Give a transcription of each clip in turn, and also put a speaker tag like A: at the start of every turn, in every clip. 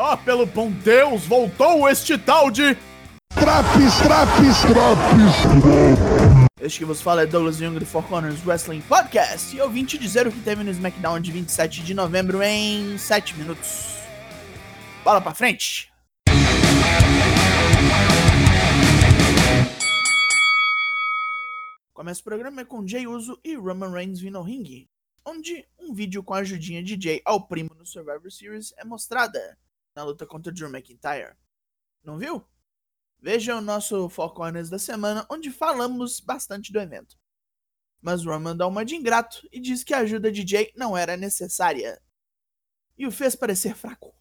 A: Ah, pelo bom Deus, voltou este tal de.
B: Traps, traps, traps.
A: Este que vos fala é Douglas Young do Four Corners Wrestling Podcast. E eu vim te dizer o que teve no SmackDown de 27 de novembro em 7 minutos. Bola pra frente! Começa o programa com Jay Uso e Roman Reigns vindo ao ringue, onde um vídeo com a ajudinha de Jay ao primo no Survivor Series é mostrada na luta contra Drew McIntyre. Não viu? Veja o nosso Four Corners da semana, onde falamos bastante do evento. Mas Roman dá uma de ingrato e diz que a ajuda de Jay não era necessária. E o fez parecer fraco.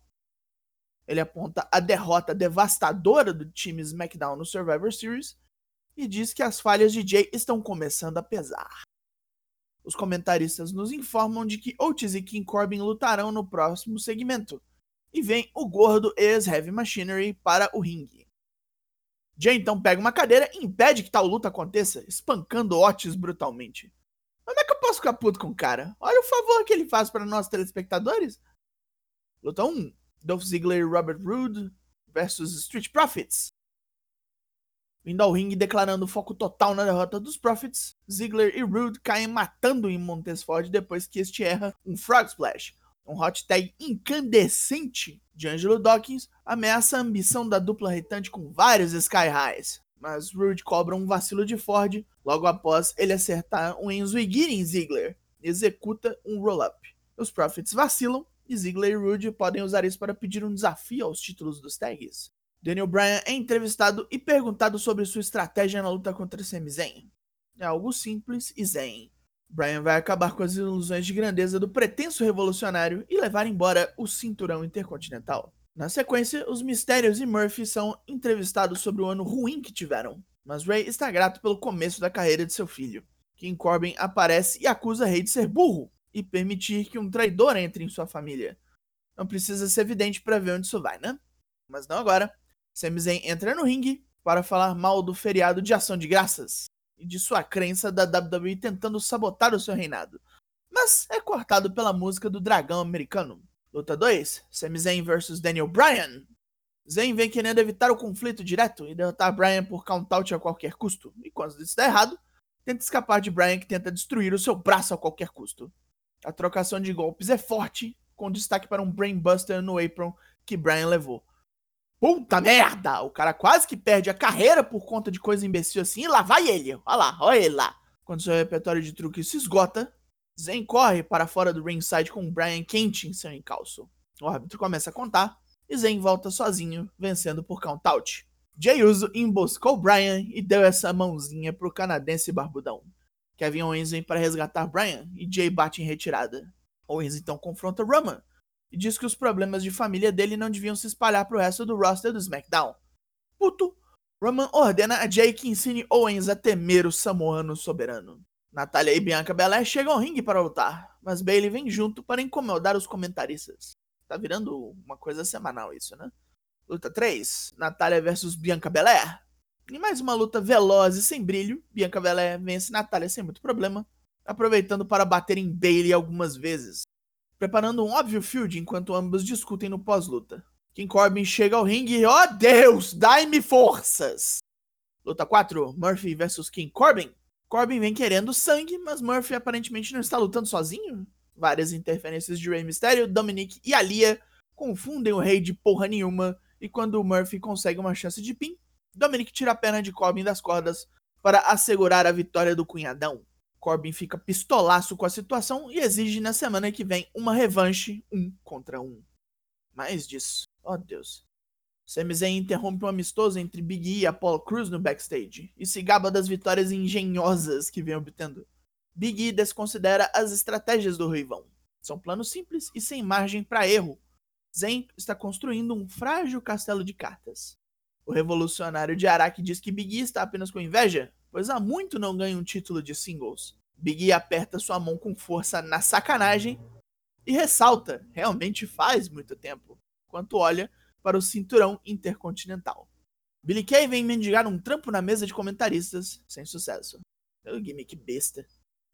A: Ele aponta a derrota devastadora do time SmackDown no Survivor Series e diz que as falhas de Jay estão começando a pesar. Os comentaristas nos informam de que Otis e King Corbin lutarão no próximo segmento, e vem o gordo ex-Heavy Machinery para o ringue. Jay então pega uma cadeira e impede que tal luta aconteça, espancando Otis brutalmente. Como é que eu posso ficar puto com o cara? Olha o favor que ele faz para nós telespectadores. Luta 1: Dolph Ziggler e Robert Roode versus Street Profits. Vindo ao ringue declarando foco total na derrota dos Profits, Ziggler e Rude caem matando em Montesford depois que este erra um Frog Splash. Um hot tag incandescente de Angelo Dawkins ameaça a ambição da dupla retante com vários Sky Highs. Mas Rude cobra um vacilo de Ford logo após ele acertar um Enzwigiri em Ziggler executa um roll-up. Os Profits vacilam e Ziggler e Rude podem usar isso para pedir um desafio aos títulos dos tags. Daniel Bryan é entrevistado e perguntado sobre sua estratégia na luta contra Sami Zayn. É algo simples e zen. Bryan vai acabar com as ilusões de grandeza do pretenso revolucionário e levar embora o cinturão intercontinental. Na sequência, os Mistérios e Murphy são entrevistados sobre o ano ruim que tiveram, mas Ray está grato pelo começo da carreira de seu filho. King Corbin aparece e acusa Rey de ser burro e permitir que um traidor entre em sua família. Não precisa ser evidente para ver onde isso vai, né? Mas não agora. Sami Zayn entra no ringue para falar mal do feriado de ação de graças de sua crença da WWE tentando sabotar o seu reinado. Mas é cortado pela música do dragão americano. Luta 2: Sami Zayn vs Daniel Bryan. Zayn vem querendo evitar o conflito direto e derrotar Bryan por count-out a qualquer custo. E quando isso dá errado, tenta escapar de Bryan que tenta destruir o seu braço a qualquer custo. A trocação de golpes é forte, com destaque para um Brainbuster no apron que Bryan levou. Puta merda! O cara quase que perde a carreira por conta de coisa imbecil assim, e lá vai ele. Olha lá, olha ele lá. Quando seu repertório de truques se esgota, Zen corre para fora do ringside com Brian quente em seu encalço. O árbitro começa a contar e Zen volta sozinho, vencendo por count-out. Jay Uso emboscou Brian e deu essa mãozinha pro canadense barbudão. Kevin Owens vem para resgatar Brian e Jay bate em retirada. Owens então confronta Roman, e diz que os problemas de família dele não deviam se espalhar pro resto do roster do SmackDown. Puto, Roman ordena a Jay que ensine Owens a temer o samoano soberano. Natália e Bianca Belair chegam ao ringue para lutar, mas Bailey vem junto para incomodar os comentaristas. Tá virando uma coisa semanal isso, né? Luta 3, Natália versus Bianca Belair. Em mais uma luta veloz e sem brilho, Bianca Belair vence Natália sem muito problema, aproveitando para bater em Bailey algumas vezes preparando um óbvio field enquanto ambos discutem no pós-luta. King Corbin chega ao ringue e, ó oh Deus, dai-me forças! Luta 4, Murphy vs King Corbin. Corbin vem querendo sangue, mas Murphy aparentemente não está lutando sozinho. Várias interferências de Rey Mysterio, Dominic e Alia confundem o rei de porra nenhuma, e quando Murphy consegue uma chance de pin, Dominic tira a perna de Corbin das cordas para assegurar a vitória do cunhadão. Corbin fica pistolaço com a situação e exige na semana que vem uma revanche um contra um. Mais disso. Oh Deus. Sami Zayn interrompe um amistoso entre Big E e Apollo Cruz no backstage e se gaba das vitórias engenhosas que vem obtendo. Big E desconsidera as estratégias do Ruivão. São planos simples e sem margem para erro. Zayn está construindo um frágil castelo de cartas. O revolucionário de Araki diz que Big E está apenas com inveja, pois há muito não ganha um título de singles. Big E aperta sua mão com força na sacanagem e ressalta, realmente faz muito tempo, enquanto olha para o cinturão intercontinental. Billy Kay vem mendigar um trampo na mesa de comentaristas, sem sucesso. Pelo gimmick besta.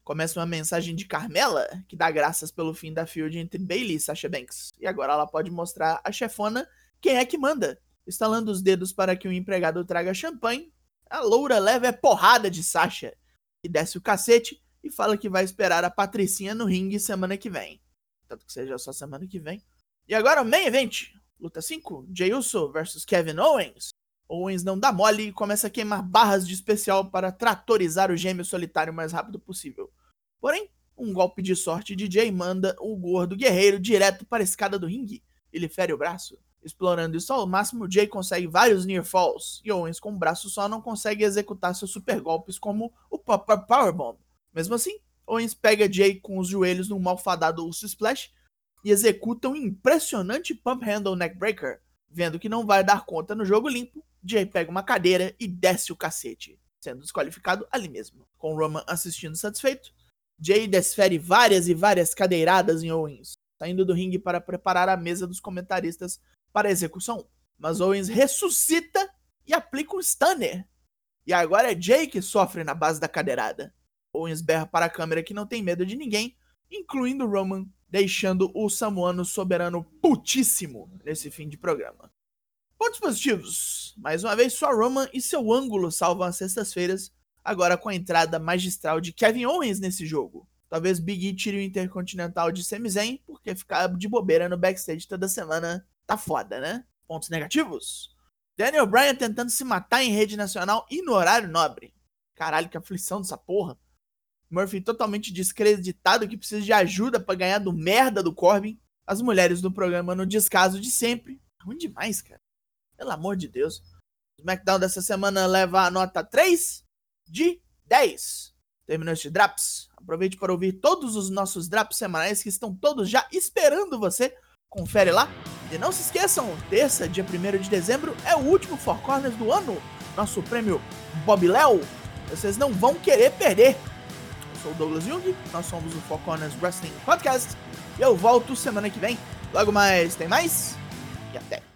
A: Começa uma mensagem de Carmela, que dá graças pelo fim da feud entre Bailey e Sasha Banks. E agora ela pode mostrar à chefona quem é que manda. Estalando os dedos para que o empregado traga champanhe, a loura leva é porrada de Sasha e desce o cacete e fala que vai esperar a Patricinha no ringue semana que vem. Tanto que seja só semana que vem. E agora o main event. Luta 5, Jey Uso versus Kevin Owens. Owens não dá mole e começa a queimar barras de especial para tratorizar o gêmeo solitário o mais rápido possível. Porém, um golpe de sorte de Jay manda o gordo guerreiro direto para a escada do ringue. Ele fere o braço. Explorando isso ao máximo, Jay consegue vários near falls, e Owens com o braço só não consegue executar seus super golpes como o Powerbomb. Mesmo assim, Owens pega Jay com os joelhos num malfadado Uso Splash e executa um impressionante Pump Handle Neckbreaker. Vendo que não vai dar conta no jogo limpo, Jay pega uma cadeira e desce o cacete, sendo desqualificado ali mesmo. Com Roman assistindo satisfeito, Jay desfere várias e várias cadeiradas em Owens, saindo do ringue para preparar a mesa dos comentaristas para a execução. Mas Owens ressuscita e aplica um stunner. E agora é Jay que sofre na base da cadeirada. Owens berra para a câmera que não tem medo de ninguém, incluindo Roman, deixando o samuano soberano putíssimo nesse fim de programa. Pontos positivos. Mais uma vez, só Roman e seu ângulo salvam as sextas-feiras, agora com a entrada magistral de Kevin Owens nesse jogo. Talvez Big E tire o Intercontinental de Sami Zayn, porque ficar de bobeira no backstage toda semana tá foda, né? Pontos negativos. Daniel Bryan tentando se matar em rede nacional e no horário nobre. Caralho, que aflição dessa porra. Murphy totalmente descreditado que precisa de ajuda para ganhar do merda do Corbin. As mulheres do programa no descaso de sempre. Ruim demais, cara. Pelo amor de Deus. O SmackDown dessa semana leva a nota 3 de 10. Terminou este Draps. Aproveite para ouvir todos os nossos Draps semanais que estão todos já esperando você. Confere lá. E não se esqueçam, terça, dia 1 de dezembro, é o último Four Corners do ano. Nosso prêmio Bob Léo. Vocês não vão querer perder. Eu sou o Douglas Jung, nós somos o Four Corners Wrestling Podcast. E eu volto semana que vem. Logo mais, tem mais? E até.